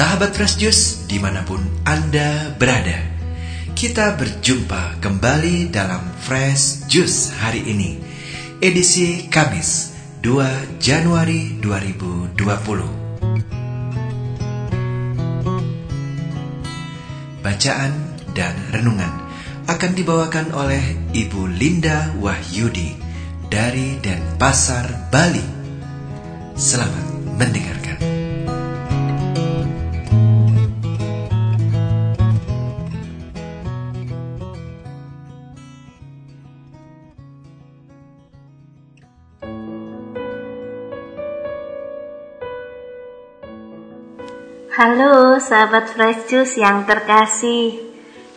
Sahabat Fresh Juice di mana pun Anda berada Kita berjumpa kembali dalam Fresh Juice hari ini Edisi Kamis 2 Januari 2020 Bacaan dan renungan akan dibawakan oleh Ibu Linda Wahyudi dari Denpasar, Bali. Selamat mendengarkan. Halo sahabat Fresh Juice yang terkasih.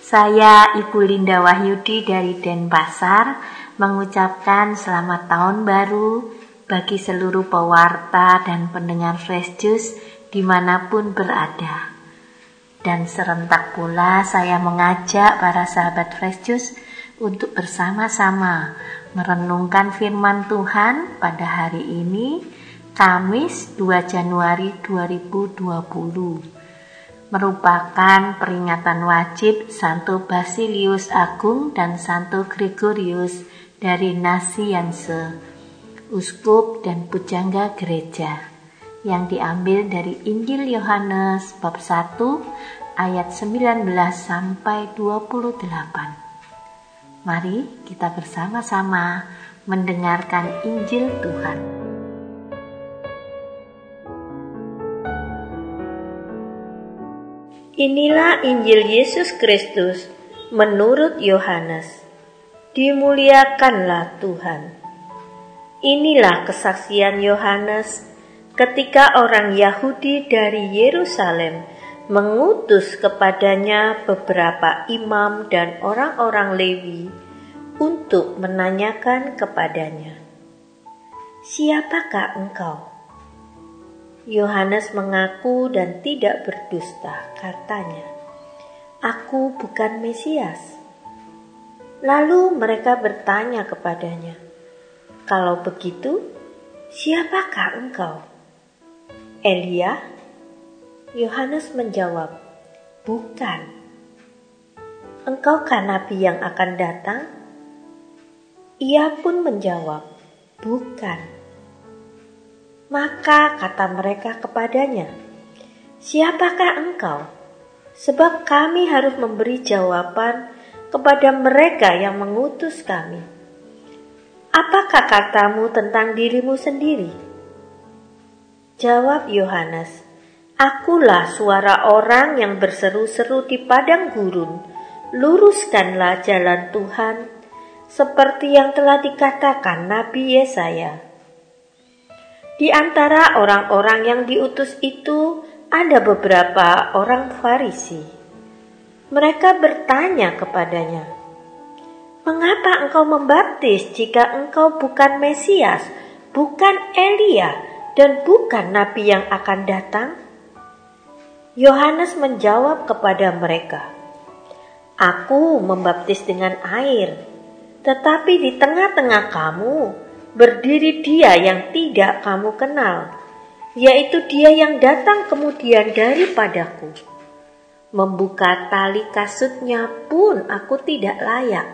Saya Ibu Linda Wahyudi dari Denpasar Mengucapkan selamat tahun baru Bagi seluruh pewarta dan pendengar Fresh Juice Di mana pun berada. Dan serentak pula saya mengajak para sahabat Fresh Juice Untuk bersama-sama merenungkan firman Tuhan pada hari ini Kamis 2 Januari 2020 merupakan peringatan wajib Santo Basilius Agung dan Santo Gregorius dari Nasianse, uskup dan pujangga gereja yang diambil dari Injil Yohanes bab 1 ayat 19 sampai 28. Mari kita bersama-sama mendengarkan Injil Tuhan. Inilah Injil Yesus Kristus menurut Yohanes. Dimuliakanlah Tuhan. Inilah kesaksian Yohanes ketika orang Yahudi dari Yerusalem mengutus kepadanya beberapa imam dan orang-orang Lewi untuk menanyakan kepadanya, "Siapakah engkau?" Yohanes mengaku dan tidak berdusta, katanya, "Aku bukan Mesias." Lalu mereka bertanya kepadanya, "Kalau begitu, siapakah engkau?" Elia? Yohanes menjawab, "Bukan." "Engkau kan nabi yang akan datang?" Ia pun menjawab, "Bukan." Maka kata mereka kepadanya, Siapakah engkau? Sebab kami harus memberi jawaban kepada mereka yang mengutus kami. Apakah katamu tentang dirimu sendiri? Jawab Yohanes, Akulah suara orang yang berseru-seru di padang gurun, luruskanlah jalan Tuhan, seperti yang telah dikatakan Nabi Yesaya. Di antara orang-orang yang diutus itu ada beberapa orang Farisi. Mereka bertanya kepadanya, "Mengapa engkau membaptis jika engkau bukan Mesias, bukan Elia, dan bukan nabi yang akan datang?" Yohanes menjawab kepada mereka, "Aku membaptis dengan air, tetapi di tengah-tengah kamu berdiri dia yang tidak kamu kenal, yaitu dia yang datang kemudian daripadaku. Membuka tali kasutnya pun aku tidak layak.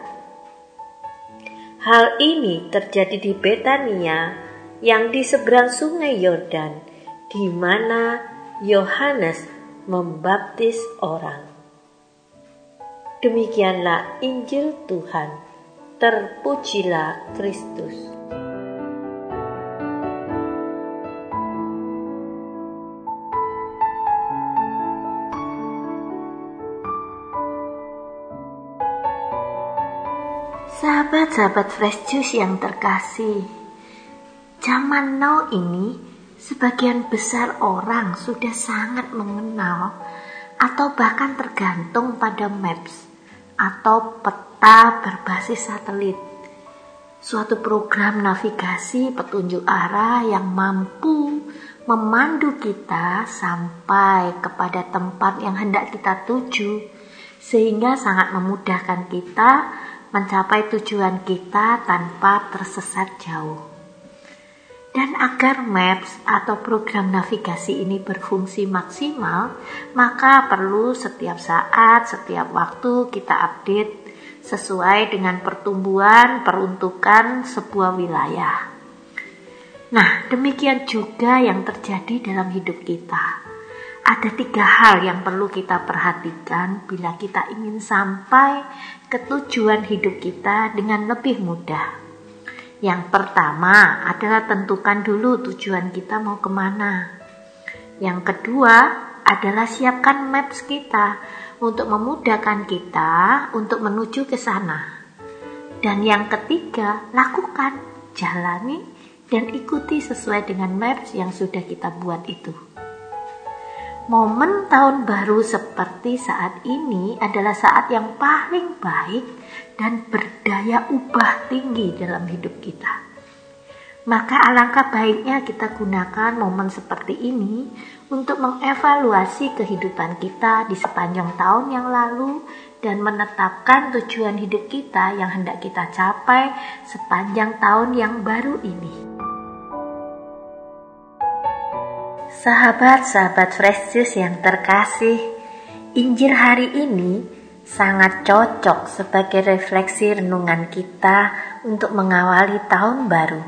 Hal ini terjadi di Betania yang di seberang sungai Yordan, di mana Yohanes membaptis orang. Demikianlah Injil Tuhan. Terpujilah Kristus. Sahabat-sahabat fresh juice yang terkasih, zaman now ini sebagian besar orang sudah sangat mengenal atau bahkan tergantung pada maps atau peta berbasis satelit. Suatu program navigasi petunjuk arah yang mampu memandu kita sampai kepada tempat yang hendak kita tuju sehingga sangat memudahkan kita mencapai tujuan kita tanpa tersesat jauh. Dan agar maps atau program navigasi ini berfungsi maksimal, maka perlu setiap saat, setiap waktu kita update sesuai dengan pertumbuhan peruntukan sebuah wilayah. Nah, demikian juga yang terjadi dalam hidup kita. Ada tiga hal yang perlu kita perhatikan bila kita ingin sampai ke tujuan hidup kita dengan lebih mudah. Yang pertama adalah tentukan dulu tujuan kita mau ke mana. Yang kedua adalah siapkan maps kita untuk memudahkan kita untuk menuju ke sana. Dan yang ketiga, lakukan, jalani, dan ikuti sesuai dengan maps yang sudah kita buat itu. Momen tahun baru seperti saat ini adalah saat yang paling baik dan berdaya ubah tinggi dalam hidup kita. Maka alangkah baiknya kita gunakan momen seperti ini untuk mengevaluasi kehidupan kita di sepanjang tahun yang lalu dan menetapkan tujuan hidup kita yang hendak kita capai sepanjang tahun yang baru ini. Sahabat-sahabat Fresh Juice yang terkasih, Injil hari ini sangat cocok sebagai refleksi renungan kita untuk mengawali tahun baru.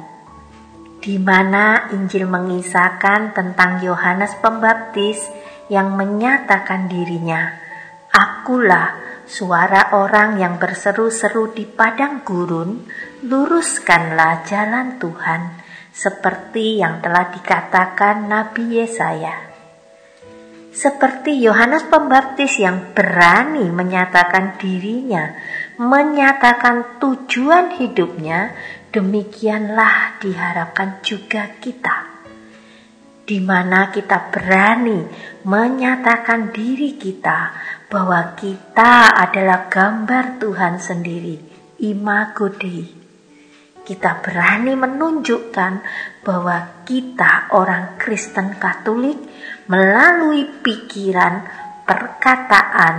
Di mana Injil mengisahkan tentang Yohanes Pembaptis yang menyatakan dirinya, "Akulah suara orang yang berseru-seru di padang gurun, luruskanlah jalan Tuhan." Seperti yang telah dikatakan Nabi Yesaya. Seperti Yohanes Pembaptis yang berani menyatakan dirinya, menyatakan tujuan hidupnya, demikianlah diharapkan juga kita. Di mana kita berani menyatakan diri kita bahwa kita adalah gambar Tuhan sendiri, imago Dei kita berani menunjukkan bahwa kita orang Kristen Katolik melalui pikiran, perkataan,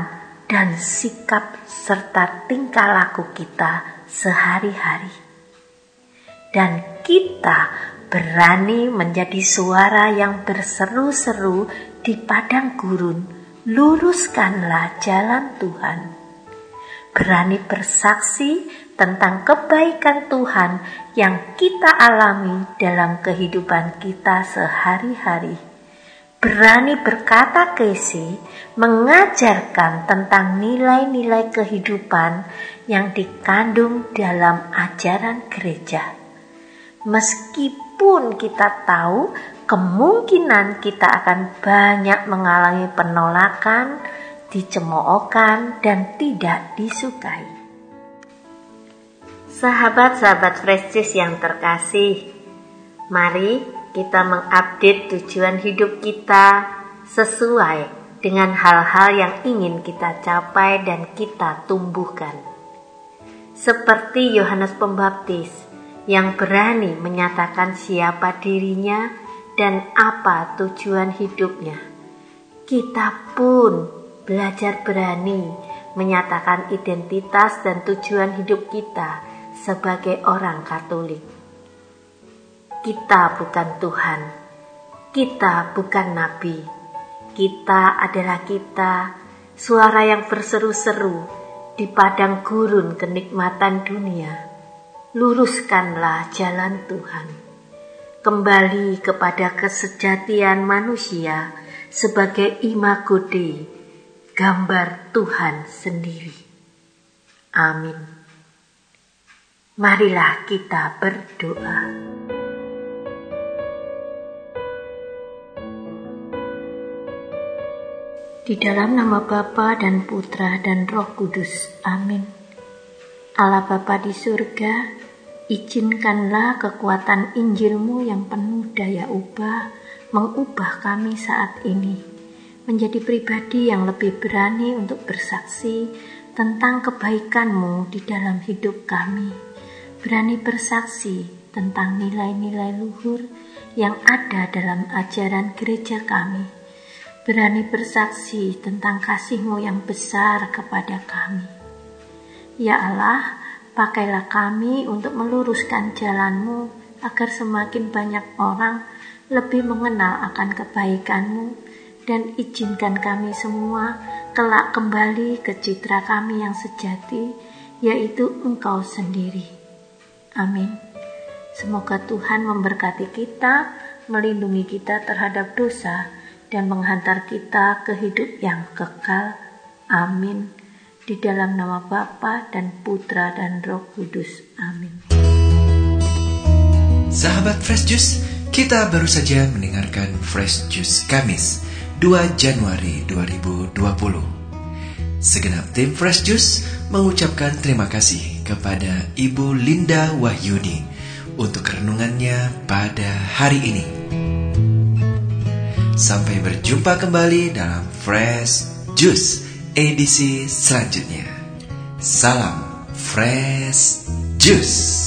dan sikap serta tingkah laku kita sehari-hari. Dan kita berani menjadi suara yang berseru-seru di padang gurun, luruskanlah jalan Tuhan. Berani bersaksi tentang kebaikan Tuhan yang kita alami dalam kehidupan kita sehari-hari. Berani berkata kesi, mengajarkan tentang nilai-nilai kehidupan yang dikandung dalam ajaran gereja. Meskipun kita tahu kemungkinan kita akan banyak mengalami penolakan, dicemoohkan, dan tidak disukai. Sahabat-sahabat Fresh yang terkasih, mari kita mengupdate tujuan hidup kita sesuai dengan hal-hal yang ingin kita capai dan kita tumbuhkan. Seperti Yohanes Pembaptis yang berani menyatakan siapa dirinya dan apa tujuan hidupnya. Kita pun belajar berani menyatakan identitas dan tujuan hidup kita sebagai orang Katolik. Kita bukan Tuhan, kita bukan nabi, kita adalah kita, suara yang berseru-seru di padang gurun kenikmatan dunia. Luruskanlah jalan Tuhan. Kembali kepada kesejatian manusia sebagai imago Dei, gambar Tuhan sendiri. Amin. Marilah kita berdoa. Di dalam nama Bapa dan Putra dan Roh Kudus. Amin. Allah Bapa di surga, izinkanlah kekuatan Injilmu yang penuh daya ubah mengubah kami saat ini menjadi pribadi yang lebih berani untuk bersaksi tentang kebaikanmu di dalam hidup kami berani bersaksi tentang nilai-nilai luhur yang ada dalam ajaran gereja kami. Berani bersaksi tentang kasihmu yang besar kepada kami. Ya Allah, pakailah kami untuk meluruskan jalanmu agar semakin banyak orang lebih mengenal akan kebaikanmu dan izinkan kami semua kelak kembali ke citra kami yang sejati, yaitu Engkau sendiri. Amin. Semoga Tuhan memberkati kita, melindungi kita terhadap dosa, dan menghantar kita ke hidup yang kekal. Amin. Di dalam nama Bapa dan Putra dan Roh Kudus. Amin. Sahabat Fresh Juice, kita baru saja mendengarkan Fresh Juice Kamis 2 Januari 2020. Segenap tim Fresh Juice mengucapkan terima kasih kepada Ibu Linda Wahyudi untuk renungannya pada hari ini. Sampai berjumpa kembali dalam Fresh Juice edisi selanjutnya. Salam Fresh Juice.